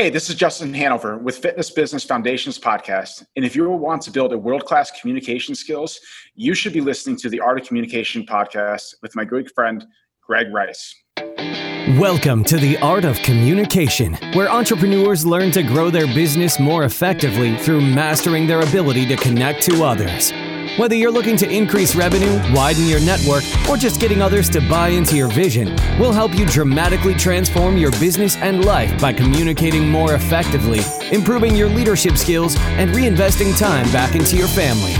Hey, this is Justin Hanover with Fitness Business Foundations podcast. And if you want to build a world class communication skills, you should be listening to the Art of Communication podcast with my good friend, Greg Rice. Welcome to the Art of Communication, where entrepreneurs learn to grow their business more effectively through mastering their ability to connect to others. Whether you're looking to increase revenue, widen your network, or just getting others to buy into your vision, we'll help you dramatically transform your business and life by communicating more effectively, improving your leadership skills, and reinvesting time back into your family.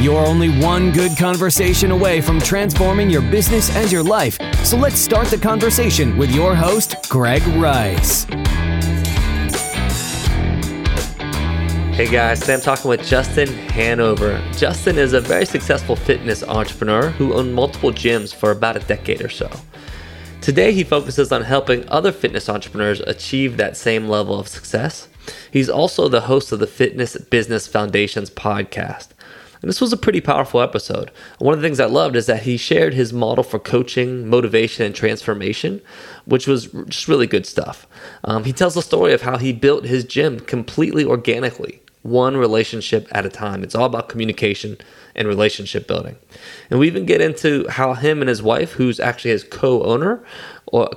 You're only one good conversation away from transforming your business and your life. So let's start the conversation with your host, Greg Rice. Hey guys, today I'm talking with Justin Hanover. Justin is a very successful fitness entrepreneur who owned multiple gyms for about a decade or so. Today, he focuses on helping other fitness entrepreneurs achieve that same level of success. He's also the host of the Fitness Business Foundations podcast. And this was a pretty powerful episode. One of the things I loved is that he shared his model for coaching, motivation, and transformation, which was just really good stuff. Um, he tells the story of how he built his gym completely organically one relationship at a time. It's all about communication and relationship building. And we even get into how him and his wife, who's actually his co owner,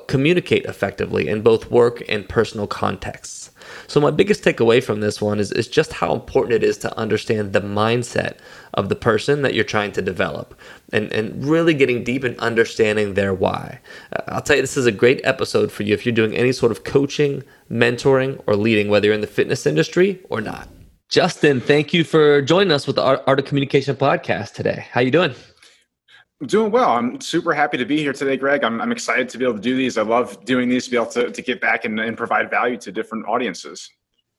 communicate effectively in both work and personal contexts. So, my biggest takeaway from this one is, is just how important it is to understand the mindset of the person that you're trying to develop and, and really getting deep in understanding their why. Uh, I'll tell you, this is a great episode for you if you're doing any sort of coaching, mentoring, or leading, whether you're in the fitness industry or not. Justin, thank you for joining us with the Art of Communication podcast today. How you doing? I'm doing well. I'm super happy to be here today, Greg. I'm, I'm excited to be able to do these. I love doing these to be able to, to get back and, and provide value to different audiences.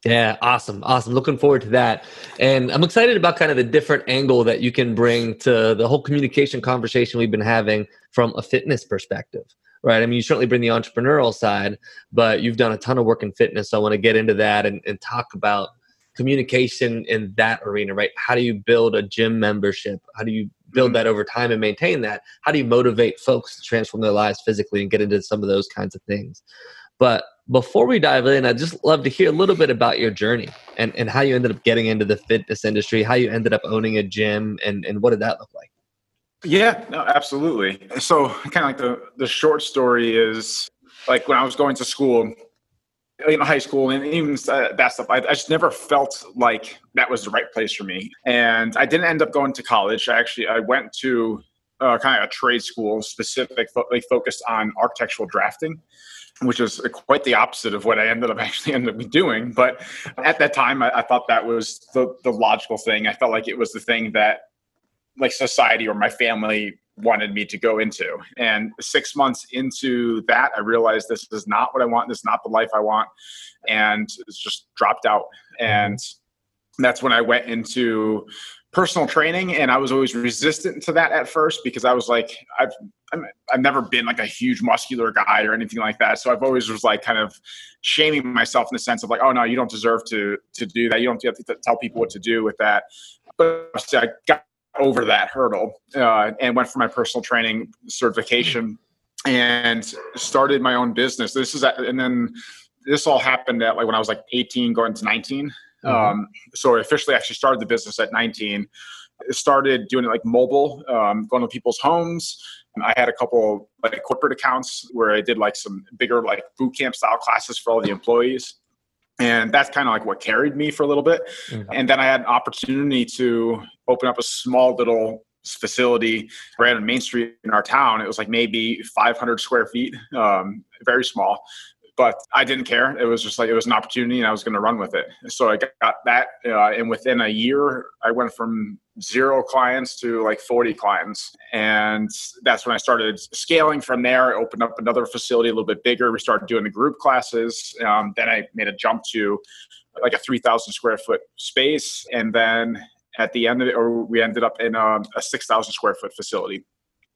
Yeah, awesome. Awesome. Looking forward to that. And I'm excited about kind of the different angle that you can bring to the whole communication conversation we've been having from a fitness perspective. Right. I mean, you certainly bring the entrepreneurial side, but you've done a ton of work in fitness. So I want to get into that and, and talk about communication in that arena, right? How do you build a gym membership? How do you build mm-hmm. that over time and maintain that? How do you motivate folks to transform their lives physically and get into some of those kinds of things? But before we dive in, I'd just love to hear a little bit about your journey and, and how you ended up getting into the fitness industry, how you ended up owning a gym, and, and what did that look like? Yeah, no, absolutely. So, kind of like the, the short story is like when I was going to school, in high school and even that stuff, I, I, just never felt like that was the right place for me. And I didn't end up going to college. I actually I went to uh, kind of a trade school specifically focused on architectural drafting which is quite the opposite of what I ended up actually ended up doing. But at that time, I, I thought that was the, the logical thing. I felt like it was the thing that like society or my family wanted me to go into. And six months into that, I realized this is not what I want. This is not the life I want. And it's just dropped out. And that's when I went into personal training. And I was always resistant to that at first because I was like, I've, i have never been like a huge muscular guy or anything like that. So I've always was like kind of shaming myself in the sense of like, oh no, you don't deserve to, to do that. You don't have to tell people what to do with that. But I got over that hurdle uh, and went for my personal training certification and started my own business. This is, and then this all happened at like when I was like 18 going to 19. Mm-hmm. Um, so I officially actually started the business at 19. Started doing it like mobile, um, going to people's homes. I had a couple like corporate accounts where I did like some bigger like boot camp style classes for all the employees and that's kind of like what carried me for a little bit mm-hmm. and then i had an opportunity to open up a small little facility right on main street in our town it was like maybe 500 square feet um, very small but I didn't care. It was just like it was an opportunity, and I was going to run with it. So I got that, uh, and within a year, I went from zero clients to like 40 clients, and that's when I started scaling. From there, I opened up another facility a little bit bigger. We started doing the group classes. Um, then I made a jump to like a 3,000 square foot space, and then at the end of it, or we ended up in a, a 6,000 square foot facility.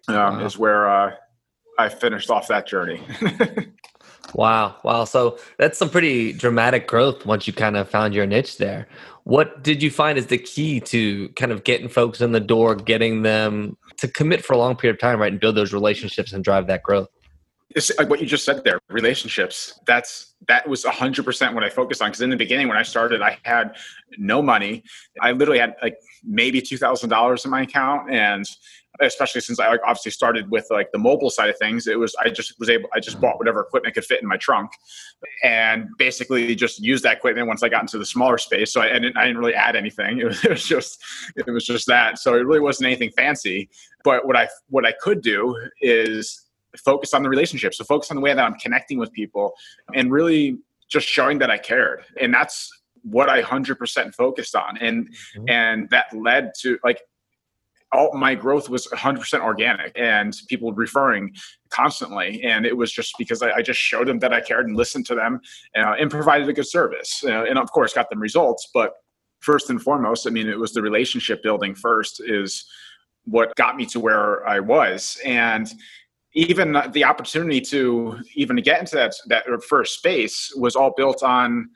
Um, wow. Is where uh, I finished off that journey. Wow. Wow. So that's some pretty dramatic growth once you kind of found your niche there. What did you find is the key to kind of getting folks in the door, getting them to commit for a long period of time, right? And build those relationships and drive that growth? it's like what you just said there relationships that's that was 100% what i focused on because in the beginning when i started i had no money i literally had like maybe $2000 in my account and especially since i obviously started with like the mobile side of things it was i just was able i just bought whatever equipment could fit in my trunk and basically just used that equipment once i got into the smaller space so i, I, didn't, I didn't really add anything it was, it was just it was just that so it really wasn't anything fancy but what i what i could do is focus on the relationship. So focus on the way that I'm connecting with people and really just showing that I cared. And that's what I 100% focused on. And, mm-hmm. and that led to like, all my growth was 100% organic and people referring constantly. And it was just because I, I, just showed them that i cared and listened to them uh, and provided a good service uh, and of course got them results. But first and foremost i mean it was the relationship building first is what got me to where i was. And even the opportunity to even get into that that first space was all built on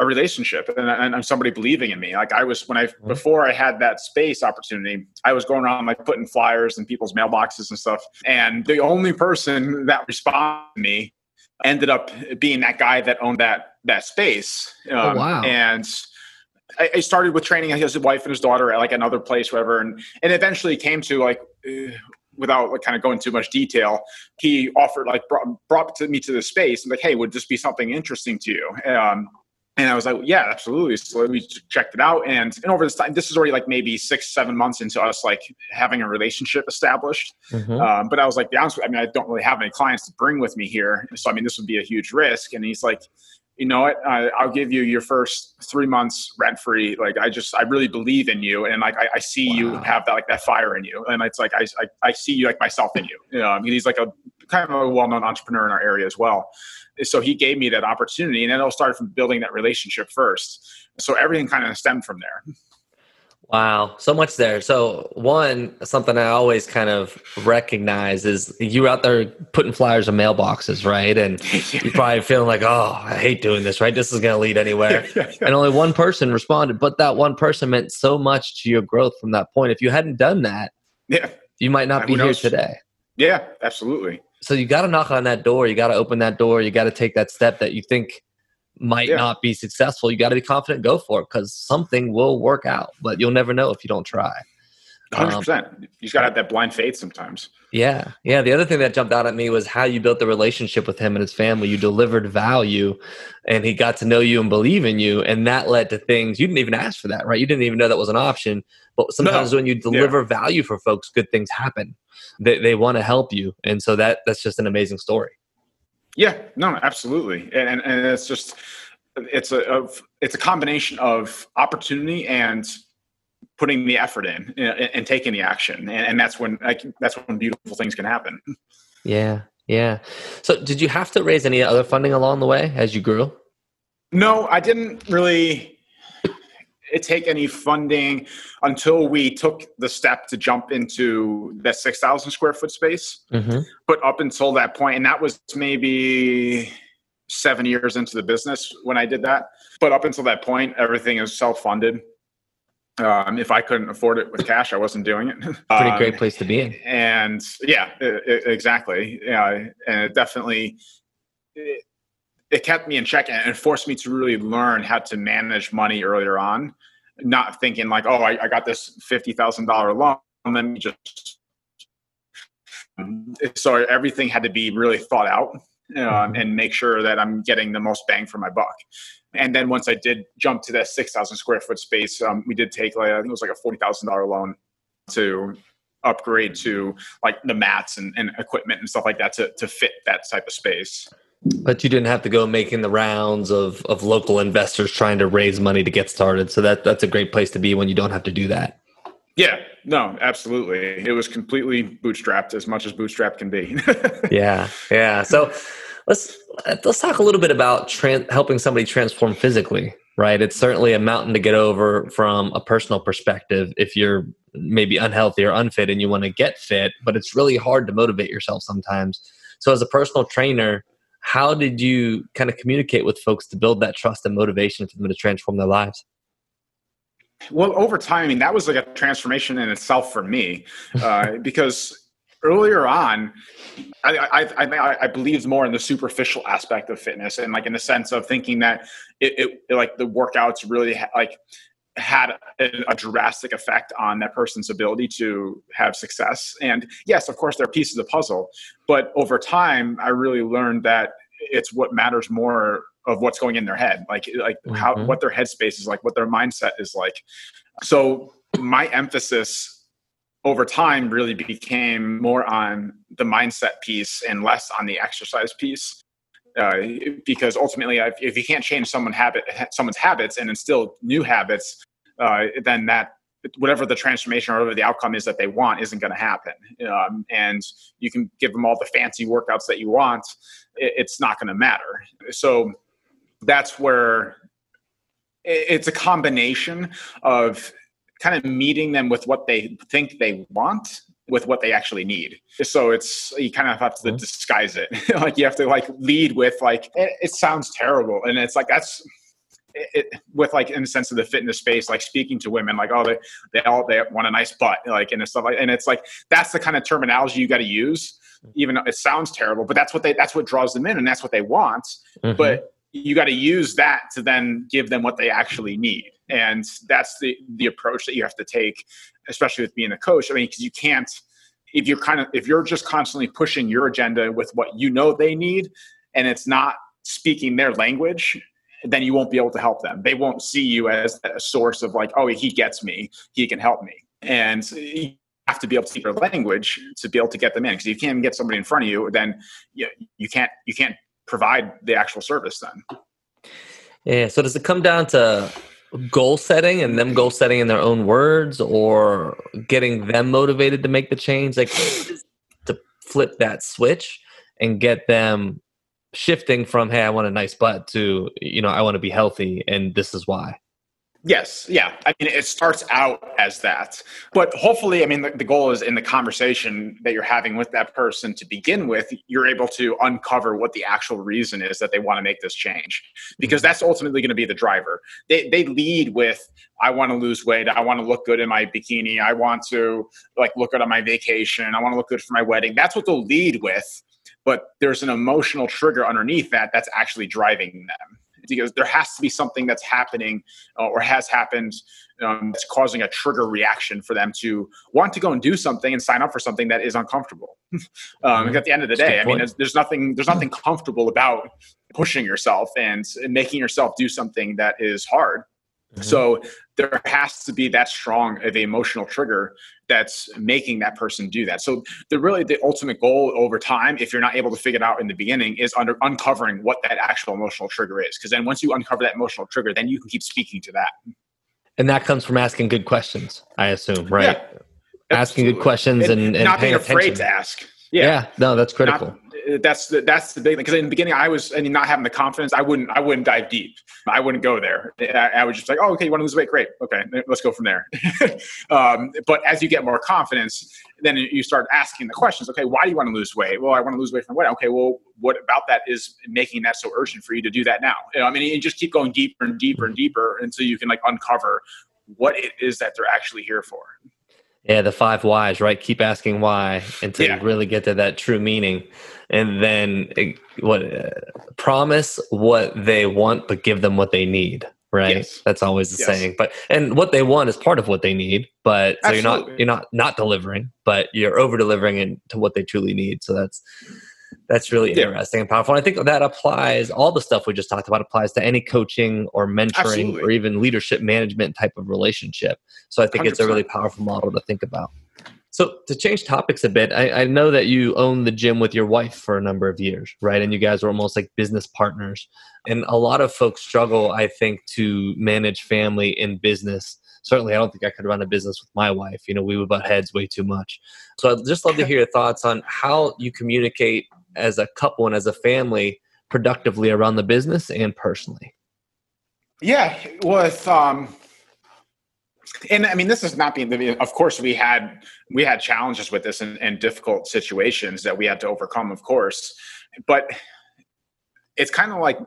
a relationship and, and, somebody believing in me. Like I was when I mm-hmm. before I had that space opportunity, I was going around like putting flyers in people's mailboxes and stuff. And the only person that responded to me ended up being that guy that owned that that space. Oh, um, oh, wow! And I, started with training his wife and his daughter at like another place, whatever, and and eventually came to like without like kind of going too much detail, he offered like brought, brought to me to the space and like, hey, would this be something interesting to you? Um, and I was like, yeah, absolutely. So we checked it out. And, and over this time, this is already like maybe six, seven months into us like having a relationship established. Mm-hmm. Um, but I was like, be honest with you, I mean, I don't really have any clients to bring with me here. So, I mean, this would be a huge risk. And he's like, you know what uh, i'll give you your first three months rent free like i just i really believe in you and like i, I see wow. you have that like that fire in you and it's like I, I, I see you like myself in you you know I mean, he's like a kind of a well-known entrepreneur in our area as well. So he gave me that opportunity and then it all started from building that relationship first. So everything kind of stemmed from there Wow, so much there. So one, something I always kind of recognize is you out there putting flyers in mailboxes, right? And you're probably feeling like, oh, I hate doing this, right? This is going to lead anywhere. and only one person responded, but that one person meant so much to your growth from that point. If you hadn't done that, yeah, you might not be here today. Yeah, absolutely. So you got to knock on that door. You got to open that door. You got to take that step that you think might yeah. not be successful, you got to be confident, go for it because something will work out, but you'll never know if you don't try. 100%. Um, you just got to have that blind faith sometimes. Yeah. Yeah. The other thing that jumped out at me was how you built the relationship with him and his family. You delivered value and he got to know you and believe in you. And that led to things you didn't even ask for that, right? You didn't even know that was an option. But sometimes no. when you deliver yeah. value for folks, good things happen. They, they want to help you. And so that that's just an amazing story. Yeah, no, absolutely, and and, and it's just it's a, a, it's a combination of opportunity and putting the effort in uh, and, and taking the action, and, and that's when like, that's when beautiful things can happen. Yeah, yeah. So, did you have to raise any other funding along the way as you grew? No, I didn't really take any funding until we took the step to jump into that 6,000 square foot space. Mm-hmm. But up until that point, and that was maybe seven years into the business when I did that. But up until that point, everything is self funded. Um, if I couldn't afford it with cash, I wasn't doing it. Pretty um, great place to be in. And yeah, it, it, exactly. Yeah, and it definitely. It, it kept me in check and it forced me to really learn how to manage money earlier on not thinking like oh i, I got this $50000 loan and then just so everything had to be really thought out um, mm-hmm. and make sure that i'm getting the most bang for my buck and then once i did jump to that 6000 square foot space um, we did take like i think it was like a $40000 loan to upgrade to like the mats and, and equipment and stuff like that to, to fit that type of space but you didn't have to go making the rounds of, of local investors trying to raise money to get started. So that that's a great place to be when you don't have to do that. Yeah, no, absolutely. It was completely bootstrapped as much as bootstrap can be. yeah, yeah. So let's let's talk a little bit about trans- helping somebody transform physically. Right, it's certainly a mountain to get over from a personal perspective. If you're maybe unhealthy or unfit and you want to get fit, but it's really hard to motivate yourself sometimes. So as a personal trainer, how did you kind of communicate with folks to build that trust and motivation for them to transform their lives? Well, over time, I mean, that was like a transformation in itself for me uh, because earlier on, I, I, I, I believed more in the superficial aspect of fitness and like in the sense of thinking that it, it like the workouts really ha- like had a, a, drastic effect on that person's ability to have success. And yes, of course, they're pieces of the puzzle, but over time, I really learned that it's what matters more of what's going in their head, like like mm-hmm. how what their headspace is like, what their mindset is like. So my emphasis over time really became more on the mindset piece and less on the exercise piece. Uh, because ultimately, if, if, you can't change someone habit, someone's habits and instill new habits, uh, then that whatever the transformation or whatever the outcome is that they want isn't going to happen. Um, and you can give them all the fancy workouts that you want, it, it's not going to matter. So that's where it's a combination of kind of meeting them with what they think they want with what they actually need. So it's you kind of have to mm-hmm. disguise it. like you have to like lead with like it, it sounds terrible, and it's like that's it, with like in the sense of the fitness space, like speaking to women, like oh they they all they want a nice butt, like and stuff like, and it's like that's the kind of terminology you got to use, even though it sounds terrible, but that's what they that's what draws them in, and that's what they want. Mm-hmm. But you got to use that to then give them what they actually need and that's the the approach that you have to take especially with being a coach i mean because you can't if you're kind of if you're just constantly pushing your agenda with what you know they need and it's not speaking their language then you won't be able to help them they won't see you as a source of like oh he gets me he can help me and you have to be able to speak their language to be able to get them in because if you can't get somebody in front of you then you, you can't you can't provide the actual service then. Yeah. So does it come down to goal setting and them goal setting in their own words or getting them motivated to make the change? Like to flip that switch and get them shifting from, hey, I want a nice butt to, you know, I want to be healthy and this is why. Yes, yeah. I mean, it starts out as that. But hopefully, I mean, the, the, goal is in the conversation that you're having with that person to begin with, you're able to uncover what the actual reason is that they want to make this change. Because mm-hmm. that's ultimately going to be the driver. They, they lead with, I want to lose weight. I want to look good in my bikini. I want to like look good on my vacation. I want to look good for my wedding. That's what they'll lead with. But there's an emotional trigger underneath that that's actually driving them because there has to be something that's happening uh, or has happened um, that's causing a trigger reaction for them to want to go and do something and sign up for something that is uncomfortable. um, mm-hmm. At the end of the day, I mean, there's, there's, nothing there's nothing comfortable about pushing yourself and, making yourself do something that is hard. Mm-hmm. So there has to be that strong of an emotional trigger that's making that person do that. So the really the ultimate goal over time, if you're not able to figure it out in the beginning, is under uncovering what that actual emotional trigger is. Because then once you uncover that emotional trigger, then you can keep speaking to that. And that comes from asking good questions, I assume, right? Yeah, asking good questions and, and, and not being attention. afraid to ask. Yeah. yeah, no, that's critical. Not, that's the, that's the big thing. Because in the beginning I was I mean not having the confidence I wouldn't I wouldn't dive deep. I wouldn't go there. I, I was just like oh okay you want to lose weight? Great. Okay let's go from there. Um, but as you get more confidence then you start asking the questions okay why do you want to lose weight? Well I want to lose weight from what? Okay well what about that is making that so urgent for you to do that now? You know, I mean you just keep going deeper and deeper and deeper until you can like uncover what it is that they're actually here for. Yeah, the five whys, right? Keep asking why until yeah. you really get to that true meaning and then eh, what uh, promise what they want but give them what they need right yes. that's always the yes. saying but and what they want is part of what they need but so Absolutely. you're not you're not not delivering but you're over delivering to what they truly need so that's that's really yeah. interesting and powerful and i think that applies all the stuff we just talked about applies to any coaching or mentoring Absolutely. or even leadership management type of relationship so i think 100%. it's a really powerful model to think about so to change topics a bit, I, I, know that you own the gym with your wife for a number of years, right? And you guys were almost like business partners. And a lot of folks struggle, I think, to manage family in business. Certainly, I don't think I could run a business with my wife. You know, we would butt heads way too much. So I'd just love to hear your thoughts on how you communicate as a couple and as a family productively around the business and personally. Yeah, with um, and I mean, this is not being. Of course, we had we had challenges with this and, and difficult situations that we had to overcome. Of course, but it's kind of like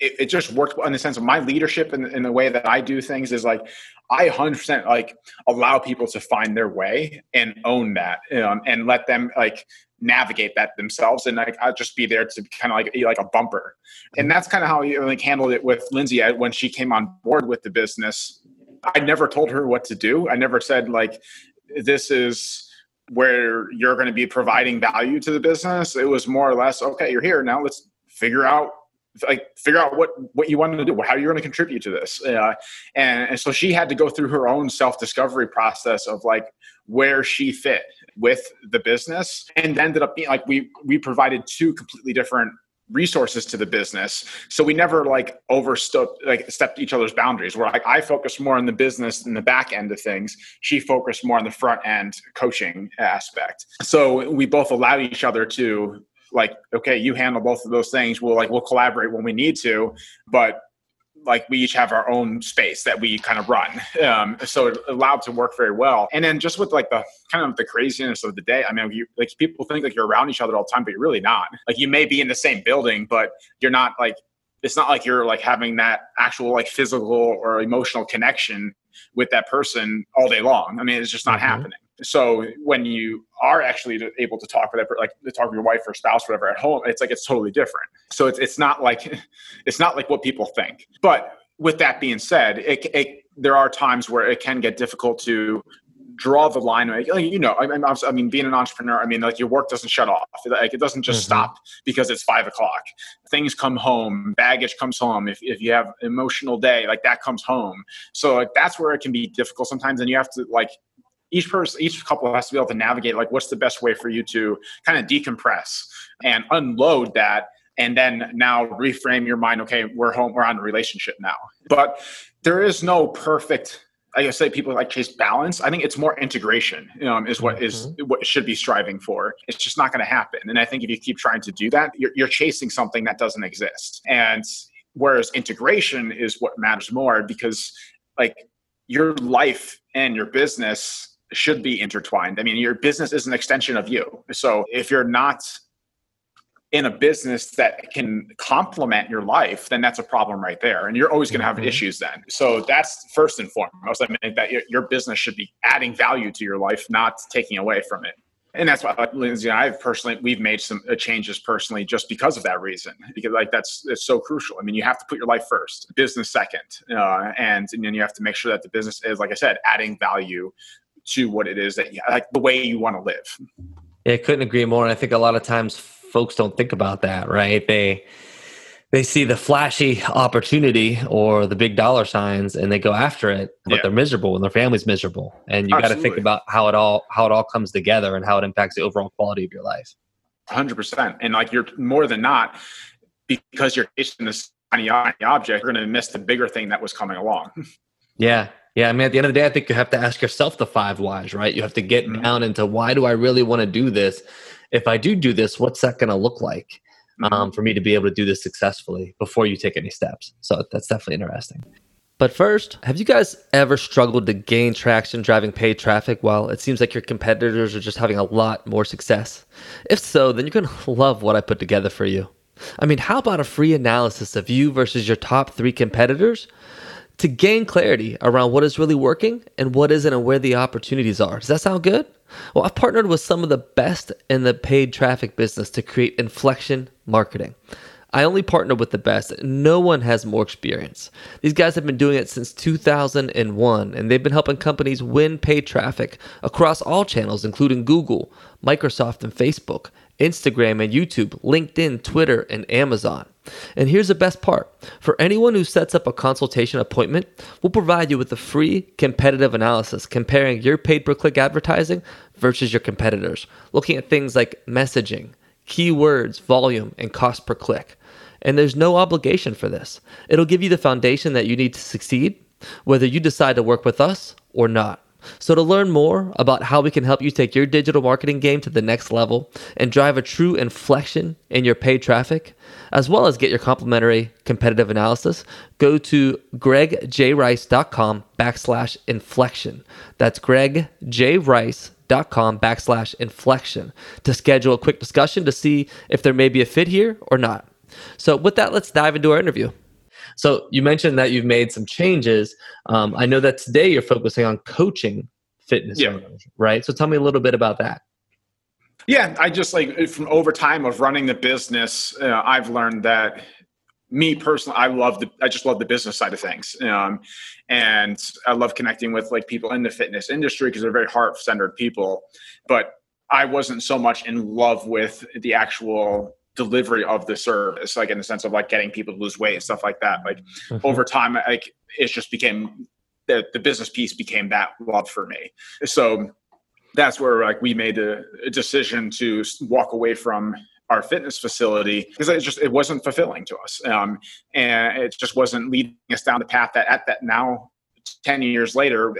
it, it, just worked in the sense of my leadership and in, in the way that I do things is like I 100% like allow people to find their way and own that um, and let them like navigate that themselves and like I'll just be there to kind of like like a bumper. And that's kind of how you like handled it with Lindsay uh, when she came on board with the business. I never told her what to do. I never said like this is where you're going to be providing value to the business. It was more or less okay, you're here now. Let's figure out like figure out what what you want to do how you're going to contribute to this uh, and, and so she had to go through her own self discovery process of like where she fit with the business and ended up being like we we provided two completely different resources to the business. So we never like overstepped like stepped each other's boundaries. Where like i focused more on the business and the back end of things. She focused more on the front end coaching aspect. So we both allowed each other to like okay you handle both of those things. We'll like we'll collaborate when we need to. But like we each have our own space that we kind of run um, so it allowed to work very well. And then just with like the kind of the craziness of the day i mean you, like people think like you're around each other all the time but you're really not. Like you may be in the same building but you're not like it's not like you're like having that actual like physical or emotional connection with that person all day long. I mean it's just not mm-hmm. happening. So when you are actually able to talk with it, like to talk with your wife or spouse, whatever at home, it's like it's totally different. So it's it's not like it's not like what people think. But with that being said, it, it there are times where it can get difficult to draw the line. Like, you know, I mean, I mean, being an entrepreneur, I mean, like your work doesn't shut off. Like it doesn't just mm-hmm. stop because it's five o'clock. Things come home, baggage comes home. If, if you have emotional day, like that comes home. So like that's where it can be difficult sometimes. And you have to like each person each couple has to be able to navigate like what's the best way for you to kind of decompress and unload that and then now reframe your mind okay we're home we're on a relationship now but there is no perfect like I say people like chase balance. I think it's more integration um, is what is mm-hmm. what should be striving for. It's just not going to happen. And I think if you keep trying to do that, you're, you're chasing something that doesn't exist. And whereas integration is what matters more because like your life and your business should be intertwined. I mean, your business is an extension of you. So if you're not in a business that can complement your life, then that's a problem right there. And you're always going to have mm-hmm. issues then. So that's first and foremost. I mean, that your, your business should be adding value to your life, not taking away from it and that's why Lindsay and I have personally we've made some uh, changes personally just because of that reason because like that's it's so crucial. I mean, you have to put your life first, business second, uh, and and then you have to make sure that the business is like I said, adding value to what it is that you like the way you want to live. Yeah, couldn't agree more. And I think a lot of times folks don't think about that, right? They they see the flashy opportunity or the big dollar signs and they go after it, but yeah. they're miserable and their family's miserable. And you got to think about how it all how it all comes together and how it impacts the overall quality of your life. Hundred percent. And like you're more than not because you're chasing this tiny object, you're going to miss the bigger thing that was coming along. Yeah, yeah, I mean, at the end of the day, I think you have to ask yourself the five whys, right? You have to get mm-hmm. down into why do I really want to do this? If I do do this, what's that going to look like mm-hmm. um, for me to be able to do this successfully before you take any steps? So that's definitely interesting. But first, have you guys ever struggled to gain traction driving paid traffic while it seems like your competitors are just having a lot more success? If so, then you're going to love what I put together for you. I mean, how about a free analysis of you versus your top three competitors? To gain clarity around what is really working and what isn't and where the opportunities are. Does that sound good? Well, I've partnered with some of the best in the paid traffic business to create inflection marketing. I only partner with the best. No one has more experience. These guys have been doing it since 2001, and they've been helping companies win paid traffic across all channels, including Google, Microsoft, and Facebook, Instagram and YouTube, LinkedIn, Twitter, and Amazon. And here's the best part for anyone who sets up a consultation appointment, we'll provide you with a free competitive analysis comparing your paid per click advertising versus your competitors, looking at things like messaging, keywords, volume, and cost per click. And there's no obligation for this. It'll give you the foundation that you need to succeed, whether you decide to work with us or not. So, to learn more about how we can help you take your digital marketing game to the next level and drive a true inflection in your paid traffic, as well as get your complimentary competitive analysis, go to gregjrice.com backslash inflection. That's gregjrice.com backslash inflection to schedule a quick discussion to see if there may be a fit here or not. So, with that, let's dive into our interview. So you mentioned that you've made some changes. Um, I know that today you're focusing on coaching fitness yeah. owners, right? So tell me a little bit about that. Yeah, I just like from over time of running the business, uh, I've learned that me personally, I love the, I just love the business side of things. Um, and I love connecting with like people in the fitness industry because they're very heart centered people. But I wasn't so much in love with the actual delivery of the service, like in the sense of like getting people to lose weight and stuff like that. Like mm-hmm. over time, like it just became the, the business piece became that love for me. So that's where like we made a, a decision to walk away from our fitness facility because it just it wasn't fulfilling to us. Um, and it just wasn't leading us down the path that at that now 10 years later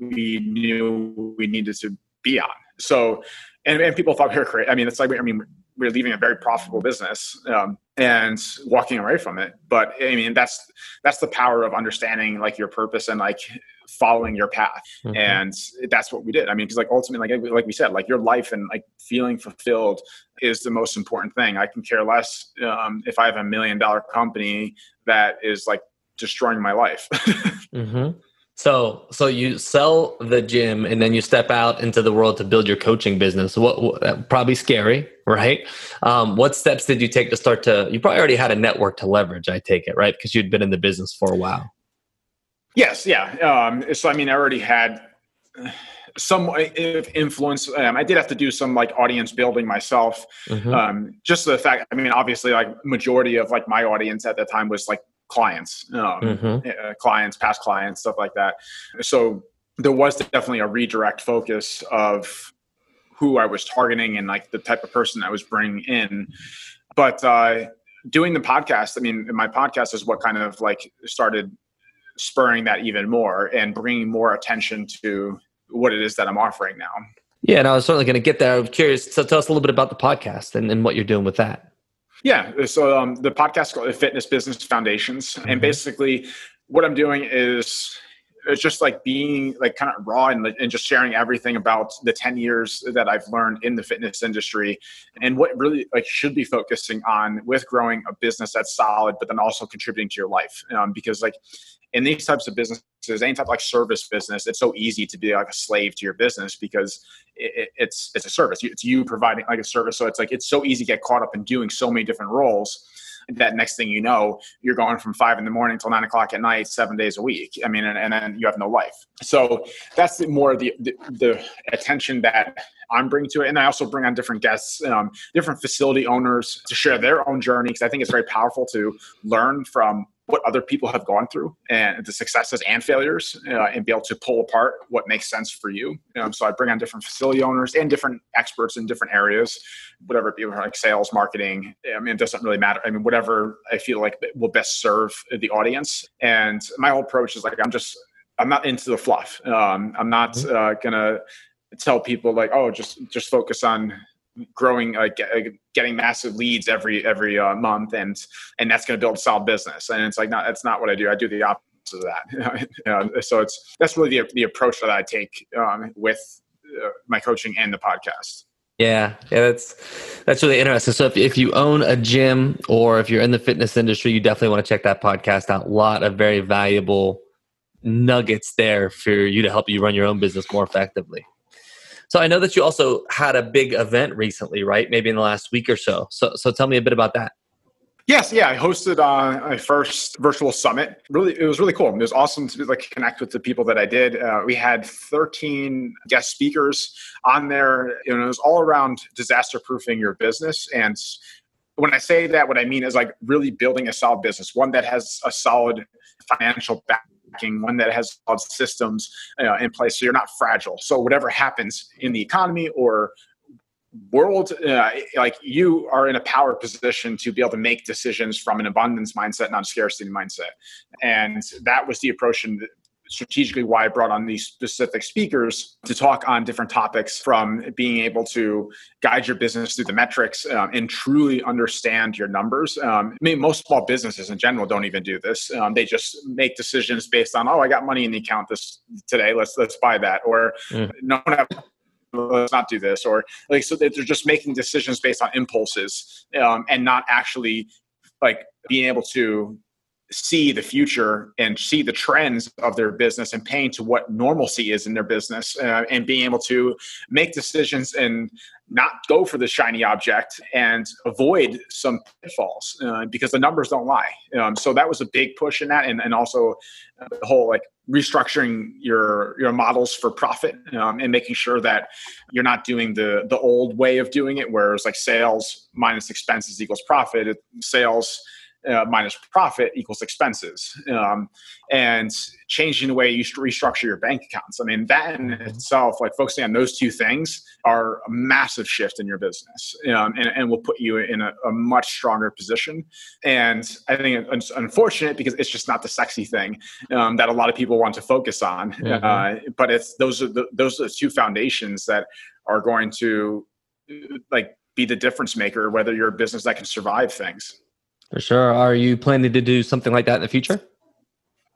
we knew we needed to be on. So and, and people thought we were crazy i mean it's like i mean we are leaving a very profitable business um, and walking away from it. But i mean that's that's the power of understanding like your purpose and like following your path. Mm-hmm. and that's what we did. I mean because like ultimately like like we said like your life and like feeling fulfilled is the most important thing. I can care less um, if i have a million dollar company that is like destroying my life. Mm-hmm. So, so you sell the gym and then you step out into the world to build your coaching business. What, what probably scary, right? Um, what steps did you take to start to? You probably already had a network to leverage. I take it, right? Because you'd been in the business for a while. Yes, yeah. Um, so, I mean, I already had some influence. Um, I did have to do some like audience building myself. Mm-hmm. Um, just the fact, I mean, obviously, like majority of like my audience at the time was like clients, um, mm-hmm. uh, clients, past clients, stuff like that. So there was definitely a redirect focus of who I was targeting and like the type of person I was bringing in. But uh, doing the podcast, I mean, my podcast is what kind of like started spurring that even more and bringing more attention to what it is that I'm offering now. Yeah, and I was certainly going to get there. I'm curious. So tell us a little bit about the podcast and, and what you're doing with that. Yeah. So um, the podcast called The Fitness Business Foundations, mm-hmm. and basically what I'm doing is it's just like being like kind of raw and, and just sharing everything about the 10 years that I've learned in the fitness industry and what really like should be focusing on with growing a business that's solid, but then also contributing to your life. Um, because like in these types of businesses, any type of like service business, it's so easy to be like a slave to your business because it, it's it's a service. It's you providing like a service. So it's like it's so easy to get caught up in doing so many different roles that next thing you know, you're going from five in the morning till nine o'clock at night, seven days a week. I mean, and, and then you have no life. So that's the, more the, the, the attention that I'm bringing to it. And I also bring on different guests, um, different facility owners to share their own journey because I think it's very powerful to learn from what other people have gone through and the successes and failures uh, and be able to pull apart what makes sense for you. Um, so I bring on different facility owners and different experts in different areas, whatever it be like sales, marketing. I mean, it doesn't really matter. I mean, whatever I feel like will best serve the audience. And my whole approach is like, I'm just, I'm not into the fluff. Um, I'm not mm-hmm. uh, going to tell people like, oh, just, just focus on growing uh, get, uh, getting massive leads every every uh, month and and that's going to build a solid business and it's like not that's not what i do i do the opposite of that know, so it's that's really the, the approach that i take um, with uh, my coaching and the podcast yeah, yeah, that's that's really interesting. So if if you own a gym or if you're in the fitness industry, you definitely want to check that podcast out. A lot of very valuable nuggets there for you to help you run your own business more effectively. So I know that you also had a big event recently, right? Maybe in the last week or so. So so tell me a bit about that. Yes, yeah, I hosted uh, my first virtual summit. Really, it was really cool. It was awesome to like connect with the people that I did. Uh, we had 13 guest speakers on there. You know, it was all around disaster proofing your business. And when I say that, what I mean is like really building a solid business, one that has a solid financial back one that has systems in place so you're not fragile. So whatever happens in the economy or world uh, like you are in a power position to be able to make decisions from an abundance mindset not a scarcity mindset and that was the approach strategically why I brought on these specific speakers to talk on different topics from being able to guide your business through the metrics um, and truly understand your numbers. Um, I mean, most small businesses in general don't even do this. Um, they just make decisions based on, oh, I got money in the account this today. Let's let's buy that. Or mm. no one have let's not do this or like so they're just making decisions based on impulses um, and not actually like being able to see the future and see the trends of their business and paying to what normalcy is in their business uh, and being able to make decisions and not go for the shiny object and avoid some pitfalls uh, because the numbers don't lie. Um, so that was a big push in that, and, and also uh, the whole like restructuring your your models for profit um, and making sure that you're not doing the the old way of doing it, where it's like sales minus expenses equals profit. Sales uh, minus profit equals expenses um, and changing the way you restructure your bank accounts i mean that in mm-hmm. itself like focusing on those two things are a massive shift in your business um, and, and will put you in a, a, much stronger position and i think it's unfortunate because it's just not the sexy thing um, that a lot of people want to focus on mm-hmm. uh, but it's those are the those are the two foundations that are going to like be the difference maker whether you're a business that can survive things for sure. Are you planning to do something like that in the future?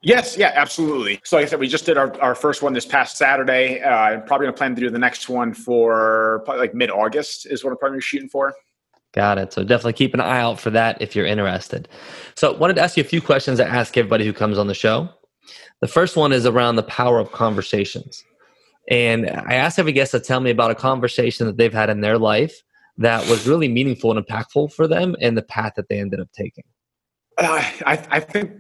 Yes, yeah, absolutely. So, like I said, we just did our, our first one this past Saturday. Uh, I'm probably going to plan to do the next one for probably like mid August, is what I'm probably shooting for. Got it. So, definitely keep an eye out for that if you're interested. So, wanted to ask you a few questions I ask everybody who comes on the show. The first one is around the power of conversations. And I asked every guest to tell me about a conversation that they've had in their life that was really meaningful and impactful for them and the path that they ended up taking? Uh, I, I think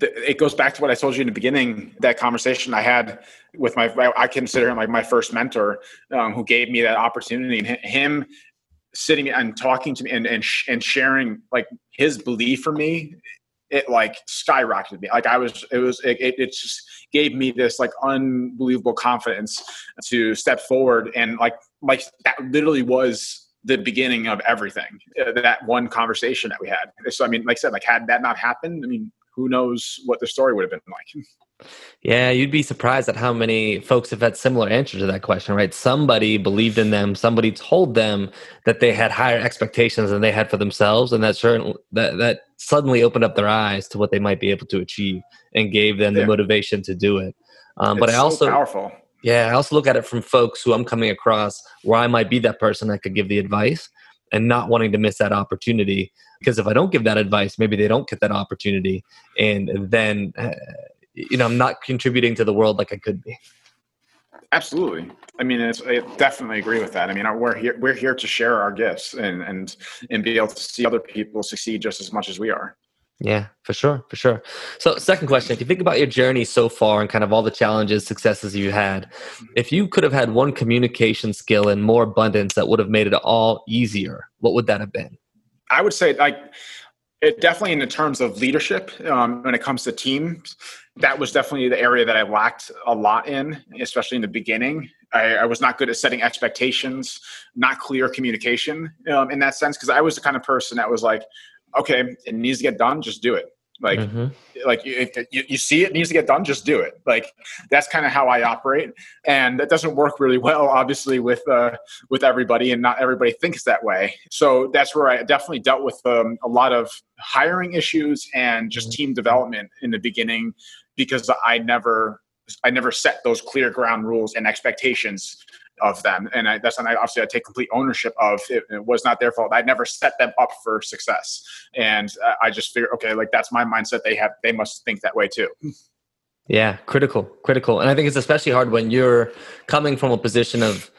it goes back to what I told you in the beginning. That conversation I had with my, I consider him like my first mentor, um, who gave me that opportunity, and him sitting and talking to me and and, sh- and sharing like his belief for me it like skyrocketed me like i was it was it, it, just gave me this like unbelievable confidence to step forward and like like that literally was the beginning of everything uh, that one conversation that we had so i mean like i said like had that not happened i mean who knows what the story would have been like Yeah, you'd be surprised at how many folks have had similar answers to that question, right? Somebody believed in them, somebody told them that they had higher expectations than they had for themselves, and that certain that that suddenly opened up their eyes to what they might be able to achieve and gave them yeah. the motivation to do it. Um, but I also so powerful. Yeah, I also look at it from folks who I'm coming across where I might be that person that could give the advice and not wanting to miss that opportunity because if I don't give that advice, maybe they don't get that opportunity, and then. Uh, you know, I'm not contributing to the world like I could be. Absolutely. I mean, I definitely agree with that. I mean, we're here we're here to share our gifts and and and be able to see other people succeed just as much as we are. Yeah, for sure, for sure. So, second question: If you think about your journey so far and kind of all the challenges, successes you had, if you could have had one communication skill and more abundance that would have made it all easier, what would that have been? I would say, like, it definitely in the terms of leadership um, when it comes to teams that was definitely the area that i lacked a lot in especially in the beginning i, I was not good at setting expectations not clear communication um, in that sense because i was the kind of person that was like okay it needs to get done just do it like, mm-hmm. like you, you see it needs to get done, just do it. Like that's kind of how I operate, and that doesn't work really well, obviously, with uh, with everybody, and not everybody thinks that way. So that's where I definitely dealt with um, a lot of hiring issues and just mm-hmm. team development in the beginning, because I never I never set those clear ground rules and expectations of them. And I, that's something I, obviously I take complete ownership of. It, it, was not their fault. I never set them up for success. And uh, I just figure, okay, like that's my mindset. They have, they must think that way too. Yeah, critical, critical. And I think it's especially hard when you're coming from a position of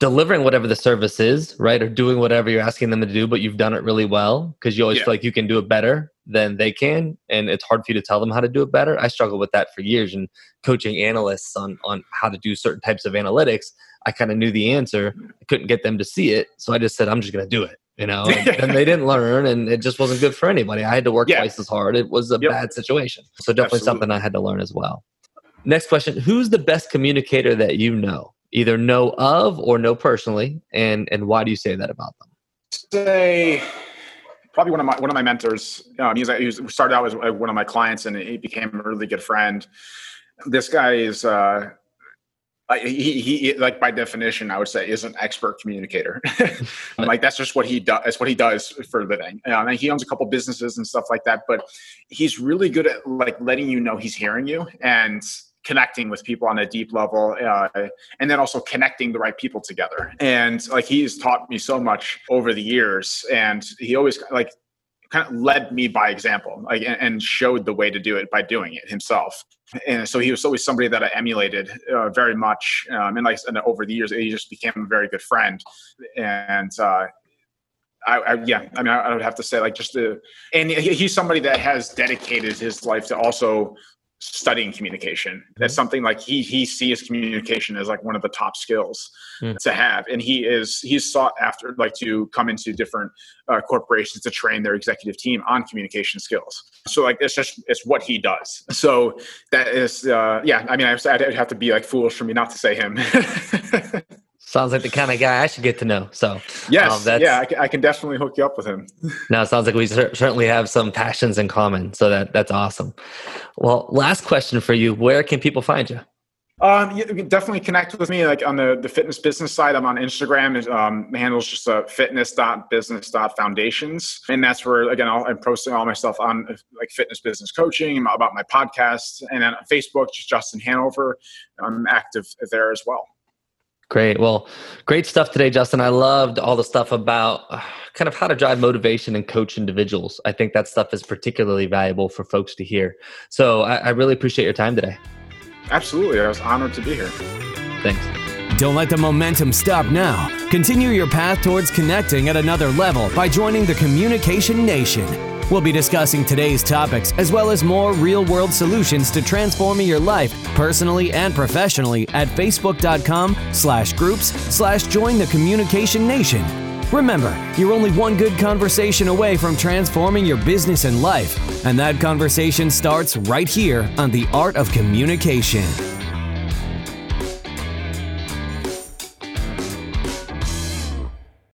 delivering whatever the service is, right? Or doing whatever you're asking them to do, but you've done it really well because you always yeah. feel like you can do it better than they can. And it's hard for you to tell them how to do it better. I struggled with that for years and coaching analysts on, on how to do certain types of analytics. I kind of knew the answer. I couldn't get them to see it. So I just said, I'm just going to do it, you know, and, and, they didn't learn and it just wasn't good for anybody. I had to work yeah. twice as hard. It was a yep. bad situation. So definitely Absolutely. something I had to learn as well. Next question. Who's the best communicator that you know? either know of or know personally, and and why do you say that about them? Say probably one of my one of my mentors. Um, he's, he started out as one of my clients, and he became a really good friend. This guy is. Uh, he, he like by definition i would say is an expert communicator like that's just what he does that's what he does for a living um, and he owns a couple businesses and stuff like that but he's really good at like letting you know he's hearing you and connecting with people on a deep level uh, and then also connecting the right people together and like he's taught me so much over the years and he always like kind of led me by example, like and showed the way to do it by doing it himself. And so he was always somebody that I emulated uh, very much. Um, and like and over the years, he just became a very good friend. And uh, I, I, yeah, I mean, I, I, would have to say like just the, and he's somebody that has dedicated his life to also studying communication. That's mm-hmm. something like he he sees communication as like one of the top skills mm. to have, and he is he's sought after like to come into different uh, corporations to train their executive team on communication skills. So like it's just it's what he does. So that is uh, yeah. I mean, I, I'd have to be like foolish for me not to say him. Sounds like the kind of guy I should get to know. So yes, um, yeah, I, I, can definitely hook you up with him. no, it sounds like we cer- certainly have some passions in common. So that that's awesome. Well, last question for you: Where can people find you? Um, you can definitely connect with me like on the, the fitness business side. I'm on Instagram. Um, my handle is just uh, fitness.business.foundations. And that's where, again, i am posting all my stuff on like fitness business coaching about my podcast. And then on Facebook, just Justin Hanover. I'm active there as well. Great. Well, great stuff today, Justin. I loved all the stuff about uh, kind of how to drive motivation and coach individuals. I think that stuff is particularly valuable for folks to hear. So I, I really appreciate your time today. Absolutely. I was honored to be here. Thanks. Don't let the momentum stop now. Continue your path towards connecting at another level by joining the Communication Nation. We'll be discussing today's topics as well as more real world solutions to transforming your life personally and professionally at facebook.com slash groups slash join the communication nation. Remember, you're only one good conversation away from transforming your business and life, and that conversation starts right here on The Art of Communication.